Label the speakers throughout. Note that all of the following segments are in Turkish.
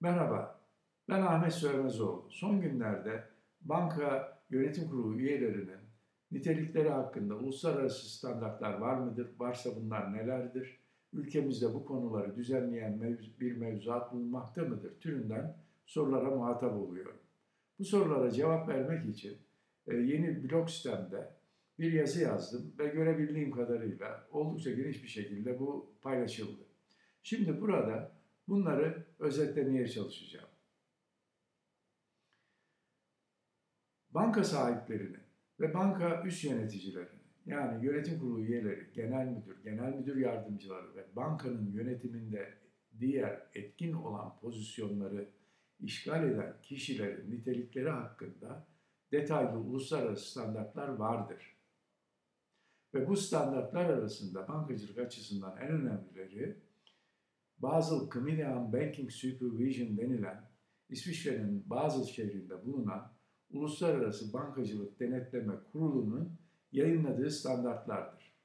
Speaker 1: Merhaba, ben Ahmet Sönmezoğlu. Son günlerde banka yönetim kurulu üyelerinin nitelikleri hakkında uluslararası standartlar var mıdır? Varsa bunlar nelerdir? Ülkemizde bu konuları düzenleyen mevzu, bir mevzuat bulunmakta mıdır? Türünden sorulara muhatap oluyorum. Bu sorulara cevap vermek için e, yeni blog sitemde bir yazı yazdım ve görebildiğim kadarıyla oldukça geniş bir şekilde bu paylaşıldı. Şimdi burada bunları özetlemeye çalışacağım. Banka sahiplerini ve banka üst yöneticilerini yani yönetim kurulu üyeleri, genel müdür, genel müdür yardımcıları ve bankanın yönetiminde diğer etkin olan pozisyonları işgal eden kişilerin nitelikleri hakkında detaylı uluslararası standartlar vardır. Ve bu standartlar arasında bankacılık açısından en önemlileri Basel Committee on Banking Supervision denilen İsviçre'nin Basel şehrinde bulunan Uluslararası Bankacılık Denetleme Kurulu'nun yayınladığı standartlardır.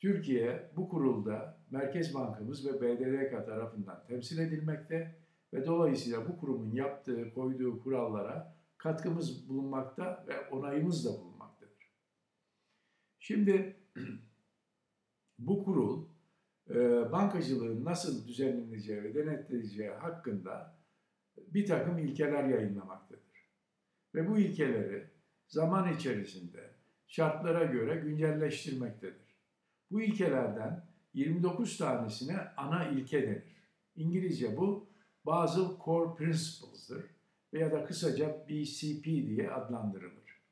Speaker 1: Türkiye bu kurulda Merkez Bankamız ve BDDK tarafından temsil edilmekte ve dolayısıyla bu kurumun yaptığı, koyduğu kurallara katkımız bulunmakta ve onayımız da bulunmaktadır. Şimdi bu kurul bankacılığın nasıl düzenleneceği ve denetleneceği hakkında bir takım ilkeler yayınlamaktadır. Ve bu ilkeleri zaman içerisinde şartlara göre güncelleştirmektedir. Bu ilkelerden 29 tanesine ana ilke denir. İngilizce bu Basel Core Principles'dır veya da kısaca BCP diye adlandırılır.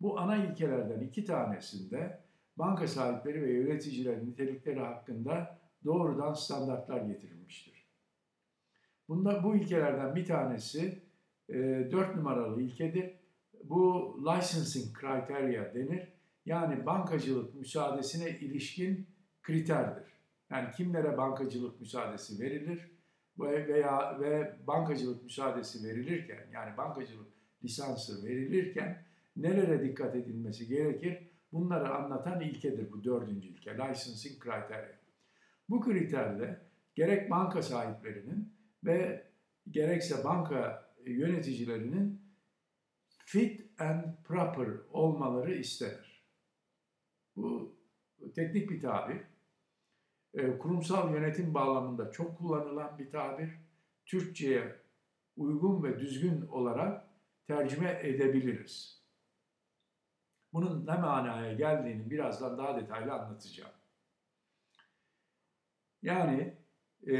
Speaker 1: Bu ana ilkelerden iki tanesinde banka sahipleri ve yöneticilerin nitelikleri hakkında doğrudan standartlar getirilmiştir. Bunda bu ilkelerden bir tanesi e, 4 numaralı ilkedir. Bu licensing criteria denir. Yani bankacılık müsaadesine ilişkin kriterdir. Yani kimlere bankacılık müsaadesi verilir veya ve bankacılık müsaadesi verilirken yani bankacılık lisansı verilirken nelere dikkat edilmesi gerekir? Bunları anlatan ilkedir bu dördüncü ilke, licensing criteria. Bu kriterle gerek banka sahiplerinin ve gerekse banka yöneticilerinin fit and proper olmaları istenir. Bu teknik bir tabir. E, kurumsal yönetim bağlamında çok kullanılan bir tabir. Türkçe'ye uygun ve düzgün olarak tercüme edebiliriz. Bunun ne manaya geldiğini birazdan daha detaylı anlatacağım. Yani e,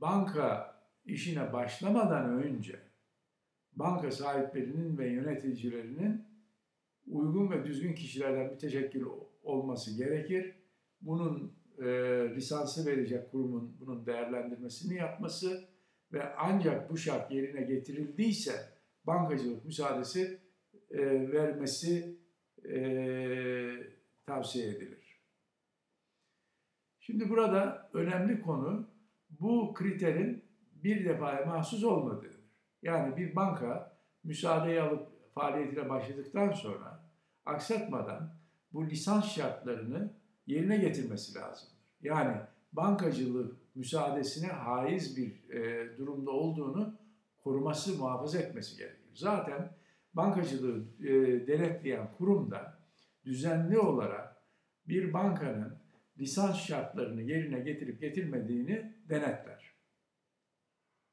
Speaker 1: banka işine başlamadan önce banka sahiplerinin ve yöneticilerinin uygun ve düzgün kişilerden müteşekkil olması gerekir. Bunun e, lisansı verecek kurumun bunun değerlendirmesini yapması ve ancak bu şart yerine getirildiyse bankacılık müsaadesi e, vermesi e, tavsiye edilir. Şimdi burada önemli konu bu kriterin bir defaya mahsus olmadığıdır. Yani bir banka müsaadeyi alıp faaliyetine başladıktan sonra aksatmadan bu lisans şartlarını yerine getirmesi lazımdır. Yani bankacılık müsaadesine haiz bir e, durumda olduğunu koruması, muhafaza etmesi gerekir. Zaten bankacılığı e, denetleyen kurumda düzenli olarak bir bankanın lisans şartlarını yerine getirip getirmediğini denetler.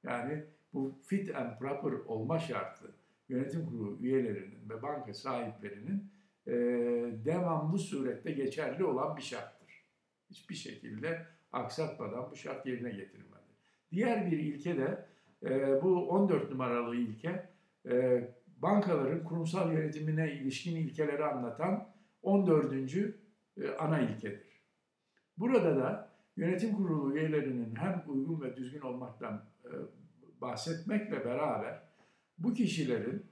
Speaker 1: Yani bu fit and proper olma şartı yönetim kurulu üyelerinin ve banka sahiplerinin e, devamlı surette geçerli olan bir şarttır. Hiçbir şekilde aksatmadan bu şart yerine getirilmeli. Diğer bir ilke de e, bu 14 numaralı ilke e, bankaların kurumsal yönetimine ilişkin ilkeleri anlatan 14. E, ana ilkedir. Burada da yönetim kurulu üyelerinin hem uygun ve düzgün olmaktan e, bahsetmekle beraber bu kişilerin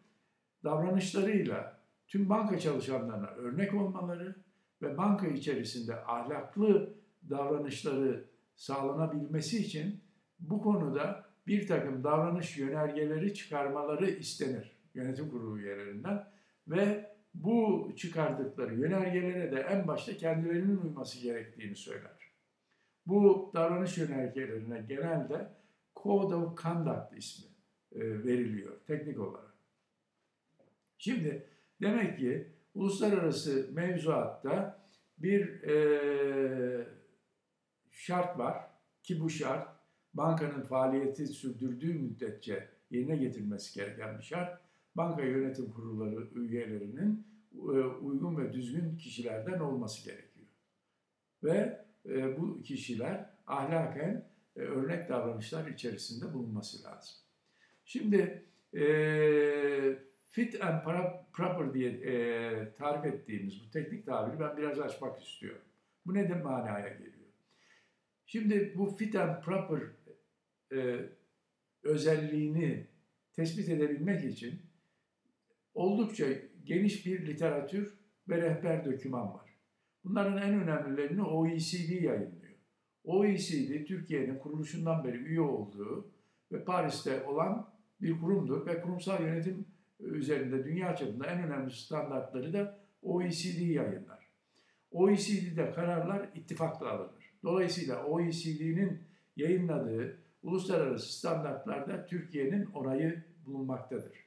Speaker 1: davranışlarıyla tüm banka çalışanlarına örnek olmaları ve banka içerisinde ahlaklı davranışları sağlanabilmesi için bu konuda bir takım davranış yönergeleri çıkarmaları istenir yönetim kurulu üyelerinden ve bu çıkardıkları yönergelere de en başta kendilerinin uyması gerektiğini söyler. Bu davranış yönergelerine genelde Code of Conduct ismi e, veriliyor teknik olarak. Şimdi demek ki uluslararası mevzuatta bir e, şart var ki bu şart bankanın faaliyeti sürdürdüğü müddetçe yerine getirmesi gereken bir şart. Banka yönetim kurulları üyelerinin e, uygun ve düzgün kişilerden olması gerekiyor. Ve e, bu kişiler ahlaken e, örnek davranışlar içerisinde bulunması lazım. Şimdi fit and proper diye tarif ettiğimiz bu teknik tabiri ben biraz açmak istiyorum. Bu ne manaya geliyor? Şimdi bu fit and proper özelliğini tespit edebilmek için oldukça geniş bir literatür ve rehber döküman var. Bunların en önemlilerini OECD yayınlıyor. OECD, Türkiye'nin kuruluşundan beri üye olduğu ve Paris'te olan bir kurumdur ve kurumsal yönetim üzerinde dünya çapında en önemli standartları da OECD yayınlar. OECD'de kararlar ittifakla alınır. Dolayısıyla OECD'nin yayınladığı uluslararası standartlarda Türkiye'nin onayı bulunmaktadır.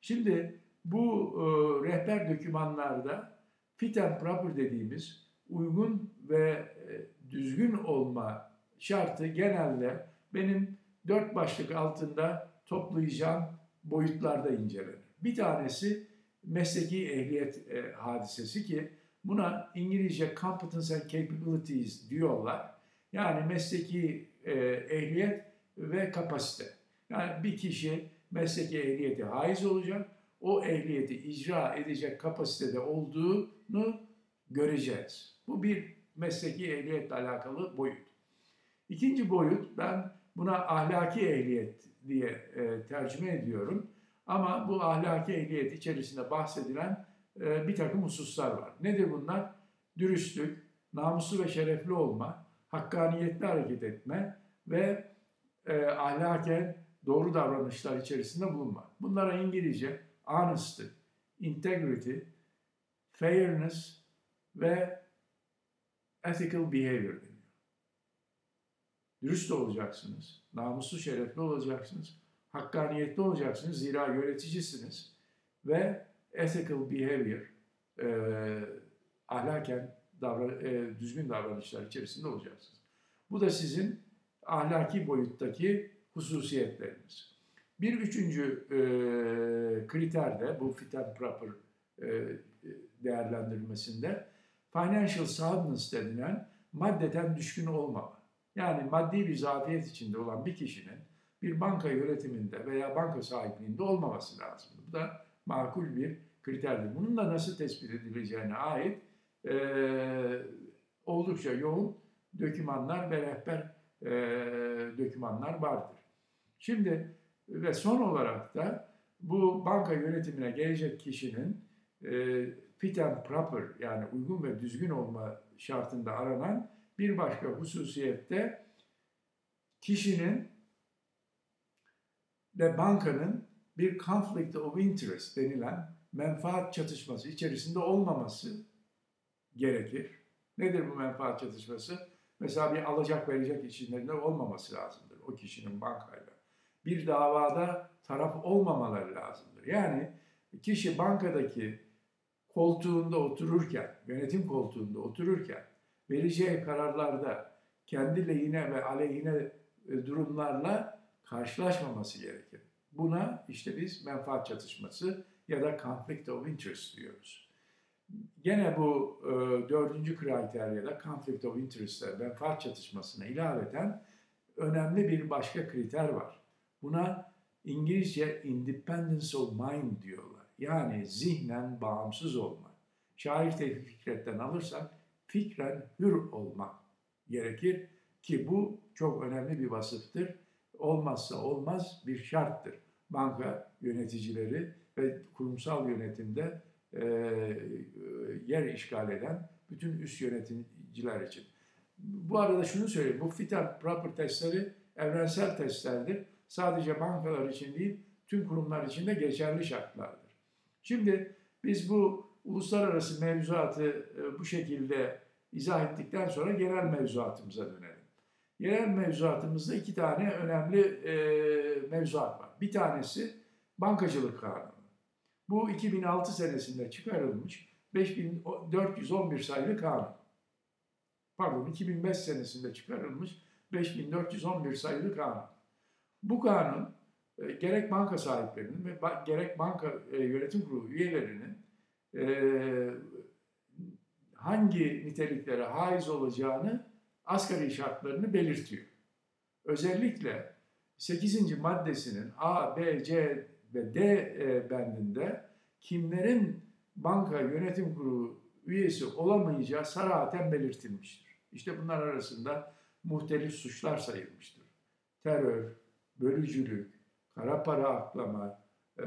Speaker 1: Şimdi bu e, rehber dokümanlarda fit and proper dediğimiz uygun ve e, düzgün olma şartı genelde benim dört başlık altında toplayacağım boyutlarda incelenir. Bir tanesi mesleki ehliyet e, hadisesi ki buna İngilizce competence and capabilities diyorlar. Yani mesleki e, ehliyet ve kapasite. Yani bir kişi mesleki ehliyeti haiz olacak o ehliyeti icra edecek kapasitede olduğunu göreceğiz. Bu bir mesleki ehliyetle alakalı boyut. İkinci boyut ben buna ahlaki ehliyet diye e, tercüme ediyorum. Ama bu ahlaki ehliyet içerisinde bahsedilen e, bir takım hususlar var. Nedir bunlar? Dürüstlük, namuslu ve şerefli olma, hakkaniyetli hareket etme ve e, ahlaken doğru davranışlar içerisinde bulunma. Bunlara İngilizce honesty, integrity, fairness ve ethical behavior deniyor. Dürüst olacaksınız, namuslu şerefli olacaksınız, hakkaniyetli olacaksınız zira yöneticisiniz ve ethical behavior, e, ahlaken davran e, düzgün davranışlar içerisinde olacaksınız. Bu da sizin ahlaki boyuttaki hususiyetleriniz. Bir üçüncü e, kriter de bu fit and proper e, değerlendirmesinde financial soundness denilen maddeten düşkün olmama. Yani maddi bir zafiyet içinde olan bir kişinin bir banka yönetiminde veya banka sahipliğinde olmaması lazım. Bu da makul bir kriterdir. Bunun da nasıl tespit edileceğine ait e, oldukça yoğun dokümanlar ve rehber e, dokümanlar vardır. Şimdi ve son olarak da bu banka yönetimine gelecek kişinin e, fit and proper yani uygun ve düzgün olma şartında aranan bir başka hususiyette kişinin ve bankanın bir conflict of interest denilen menfaat çatışması içerisinde olmaması gerekir. Nedir bu menfaat çatışması? Mesela bir alacak verecek içinde olmaması lazımdır o kişinin bankayla bir davada taraf olmamaları lazımdır. Yani kişi bankadaki koltuğunda otururken, yönetim koltuğunda otururken vereceği kararlarda kendi lehine ve aleyhine e, durumlarla karşılaşmaması gerekir. Buna işte biz menfaat çatışması ya da conflict of interest diyoruz. Gene bu e, dördüncü kriteryada conflict of interest'e menfaat çatışmasına ilaveten önemli bir başka kriter var. Buna İngilizce independence of mind diyorlar. Yani zihnen bağımsız olma. Şair Tevfik Fikret'ten alırsak fikren hür olmak gerekir ki bu çok önemli bir vasıftır. Olmazsa olmaz bir şarttır. Banka yöneticileri ve kurumsal yönetimde e, yer işgal eden bütün üst yöneticiler için. Bu arada şunu söyleyeyim, bu fit and proper testleri evrensel testlerdir sadece bankalar için değil, tüm kurumlar için de geçerli şartlardır. Şimdi biz bu uluslararası mevzuatı e, bu şekilde izah ettikten sonra genel mevzuatımıza dönelim. Yerel mevzuatımızda iki tane önemli e, mevzuat var. Bir tanesi bankacılık kanunu. Bu 2006 senesinde çıkarılmış 5411 sayılı kanun. Pardon 2005 senesinde çıkarılmış 5411 sayılı kanun. Bu kanun e, gerek banka sahiplerinin ve gerek banka e, yönetim kurulu üyelerinin e, hangi niteliklere haiz olacağını asgari şartlarını belirtiyor. Özellikle 8. maddesinin A, B, C ve D bendinde kimlerin banka yönetim kurulu üyesi olamayacağı sarahaten belirtilmiştir. İşte bunlar arasında muhtelif suçlar sayılmıştır. Terör, bölücülük, kara para aklama, e,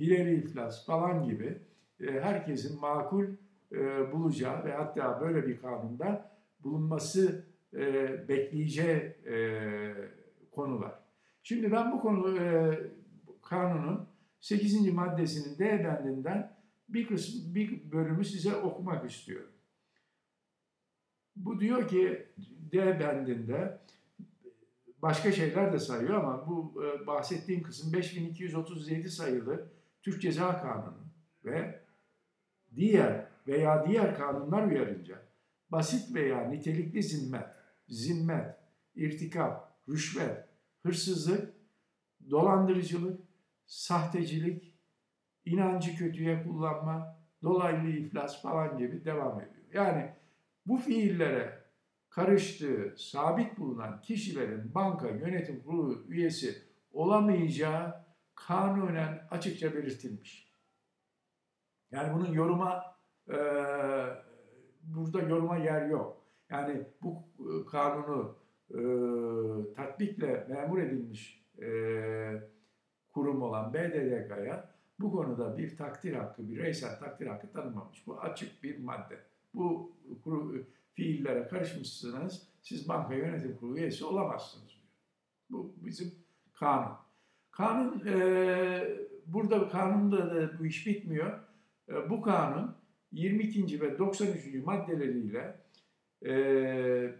Speaker 1: hileli iflas falan gibi e, herkesin makul e, bulacağı ve hatta böyle bir kanunda bulunması e, bekleyeceği e, konular. Şimdi ben bu konu e, kanunun 8. maddesinin D bendinden bir kısım bir bölümü size okumak istiyorum. Bu diyor ki D bendinde başka şeyler de sayıyor ama bu e, bahsettiğim kısım 5237 sayılı Türk Ceza Kanunu ve diğer veya diğer kanunlar uyarınca basit veya nitelikli zimmet, zimmet, irtikap, rüşvet, hırsızlık, dolandırıcılık, sahtecilik, inancı kötüye kullanma, dolaylı iflas falan gibi devam ediyor. Yani bu fiillere karıştığı sabit bulunan kişilerin banka yönetim kurulu üyesi olamayacağı kanunen açıkça belirtilmiş. Yani bunun yoruma e, burada yoruma yer yok. Yani bu e, kanunu e, tatbikle memur edilmiş e, kurum olan BDDK'ya bu konuda bir takdir hakkı, bir reysel takdir hakkı tanınmamış. Bu açık bir madde. Bu kuru, fiillere karışmışsınız, siz banka yönetim kurulu üyesi olamazsınız diyor. Bu bizim kanun. Kanun, e, burada kanunda da bu iş bitmiyor. E, bu kanun 22. ve 93. maddeleriyle e,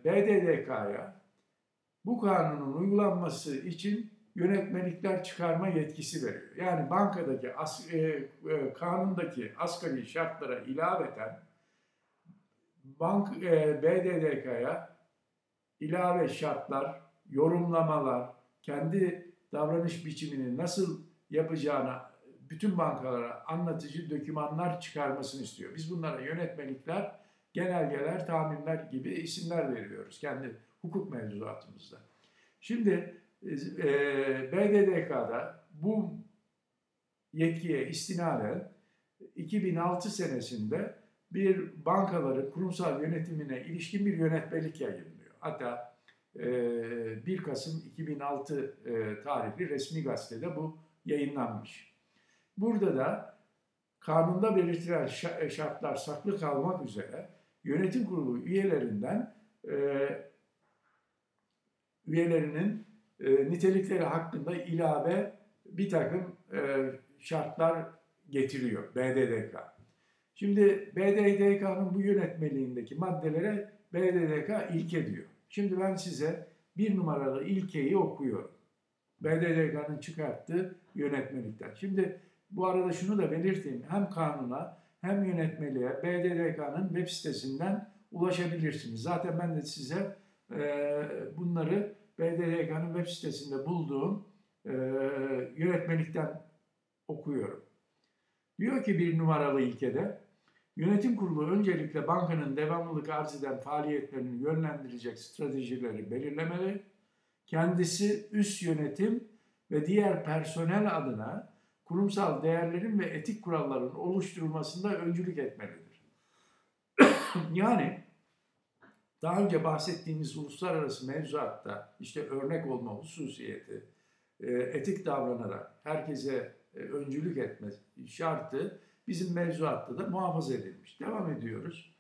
Speaker 1: BDDK'ya bu kanunun uygulanması için yönetmelikler çıkarma yetkisi veriyor. Yani bankadaki as, e, e, kanundaki asgari şartlara ilaveten bank e, BDDK'ya ilave şartlar, yorumlamalar, kendi davranış biçimini nasıl yapacağına bütün bankalara anlatıcı dokümanlar çıkarmasını istiyor. Biz bunlara yönetmelikler, genelgeler, tahminler gibi isimler veriyoruz kendi hukuk mevzuatımızda. Şimdi e, BDDK'da bu yetkiye istinaden 2006 senesinde bir bankaların kurumsal yönetimine ilişkin bir yönetmelik yayınlıyor. Hatta 1 Kasım 2006 tarihli resmi gazetede bu yayınlanmış. Burada da kanunda belirtilen şartlar saklı kalmak üzere yönetim kurulu üyelerinden üyelerinin nitelikleri hakkında ilave bir takım şartlar getiriyor BDDK. Şimdi BDDK'nın bu yönetmeliğindeki maddelere BDDK ilke diyor. Şimdi ben size bir numaralı ilkeyi okuyorum. BDDK'nın çıkarttığı yönetmelikten. Şimdi bu arada şunu da belirteyim. Hem kanuna hem yönetmeliğe BDDK'nın web sitesinden ulaşabilirsiniz. Zaten ben de size e, bunları BDDK'nın web sitesinde bulduğum e, yönetmelikten okuyorum. Diyor ki bir numaralı ilkede Yönetim kurulu öncelikle bankanın devamlılık arz eden faaliyetlerini yönlendirecek stratejileri belirlemeli. Kendisi üst yönetim ve diğer personel adına kurumsal değerlerin ve etik kuralların oluşturulmasında öncülük etmelidir. yani daha önce bahsettiğimiz uluslararası mevzuatta işte örnek olma hususiyeti, e, etik davranarak herkese öncülük etme şartı bizim mevzuatta da muhafaza edilmiş. Devam ediyoruz.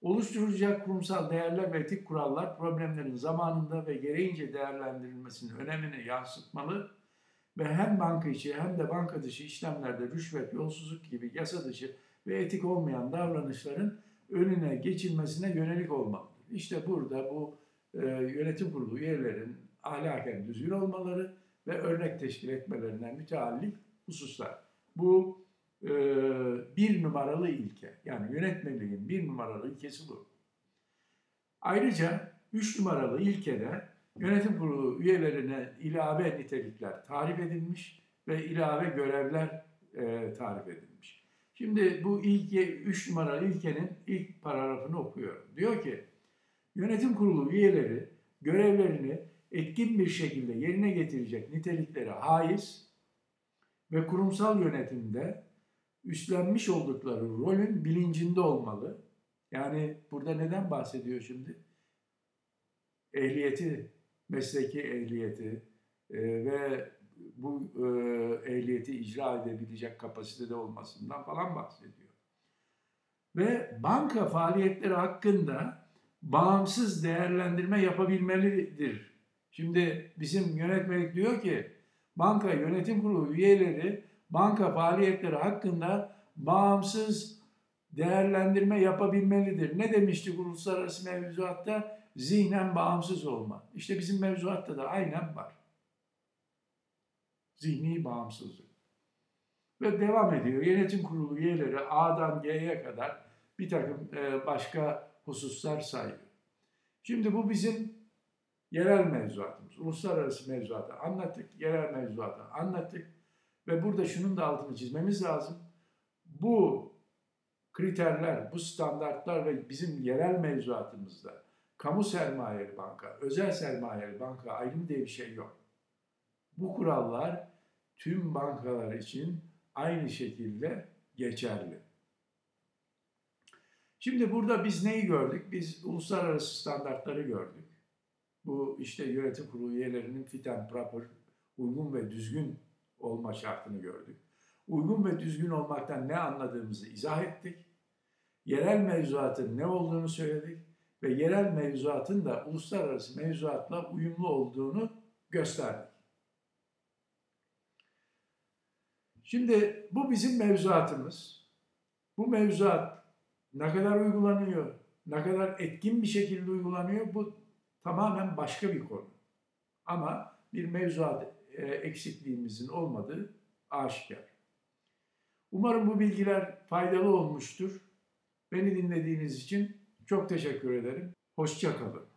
Speaker 1: Oluşturulacak kurumsal değerler ve etik kurallar problemlerin zamanında ve gereğince değerlendirilmesinin önemini yansıtmalı ve hem banka içi hem de banka dışı işlemlerde rüşvet, yolsuzluk gibi yasa dışı ve etik olmayan davranışların önüne geçilmesine yönelik olmalıdır. İşte burada bu e, yönetim kurulu üyelerinin ahlaken düzgün olmaları ve örnek teşkil etmelerinden müteallik hususlar. Bu e, bir numaralı ilke. Yani yönetmeliğin bir numaralı ilkesi bu. Ayrıca üç numaralı ilkede yönetim kurulu üyelerine ilave nitelikler tarif edilmiş ve ilave görevler e, tarif edilmiş. Şimdi bu ilke, üç numaralı ilkenin ilk paragrafını okuyorum. Diyor ki, yönetim kurulu üyeleri görevlerini etkin bir şekilde yerine getirecek niteliklere haiz ve kurumsal yönetimde üstlenmiş oldukları rolün bilincinde olmalı. Yani burada neden bahsediyor şimdi? Ehliyeti, mesleki ehliyeti e, ve bu e, ehliyeti icra edebilecek kapasitede olmasından falan bahsediyor. Ve banka faaliyetleri hakkında bağımsız değerlendirme yapabilmelidir. Şimdi bizim yönetmelik diyor ki banka yönetim kurulu üyeleri banka faaliyetleri hakkında bağımsız değerlendirme yapabilmelidir. Ne demiştik uluslararası mevzuatta? Zihnen bağımsız olma. İşte bizim mevzuatta da aynen var. Zihni bağımsızlık. Ve devam ediyor. Yönetim kurulu üyeleri A'dan G'ye kadar bir takım başka hususlar sayıyor. Şimdi bu bizim yerel mevzuatımız. Uluslararası mevzuatı anlattık, yerel mevzuatı anlattık. Ve burada şunun da altını çizmemiz lazım. Bu kriterler, bu standartlar ve bizim yerel mevzuatımızda kamu sermayeli banka, özel sermayeli banka ayrım diye bir şey yok. Bu kurallar tüm bankalar için aynı şekilde geçerli. Şimdi burada biz neyi gördük? Biz uluslararası standartları gördük. Bu işte yönetim kurulu üyelerinin fit and proper, uygun ve düzgün olma şartını gördük. Uygun ve düzgün olmaktan ne anladığımızı izah ettik. Yerel mevzuatın ne olduğunu söyledik ve yerel mevzuatın da uluslararası mevzuatla uyumlu olduğunu gösterdik. Şimdi bu bizim mevzuatımız. Bu mevzuat ne kadar uygulanıyor, ne kadar etkin bir şekilde uygulanıyor bu tamamen başka bir konu. Ama bir mevzuat e, eksikliğimizin olmadığı aşikar. Umarım bu bilgiler faydalı olmuştur. Beni dinlediğiniz için çok teşekkür ederim. Hoşçakalın.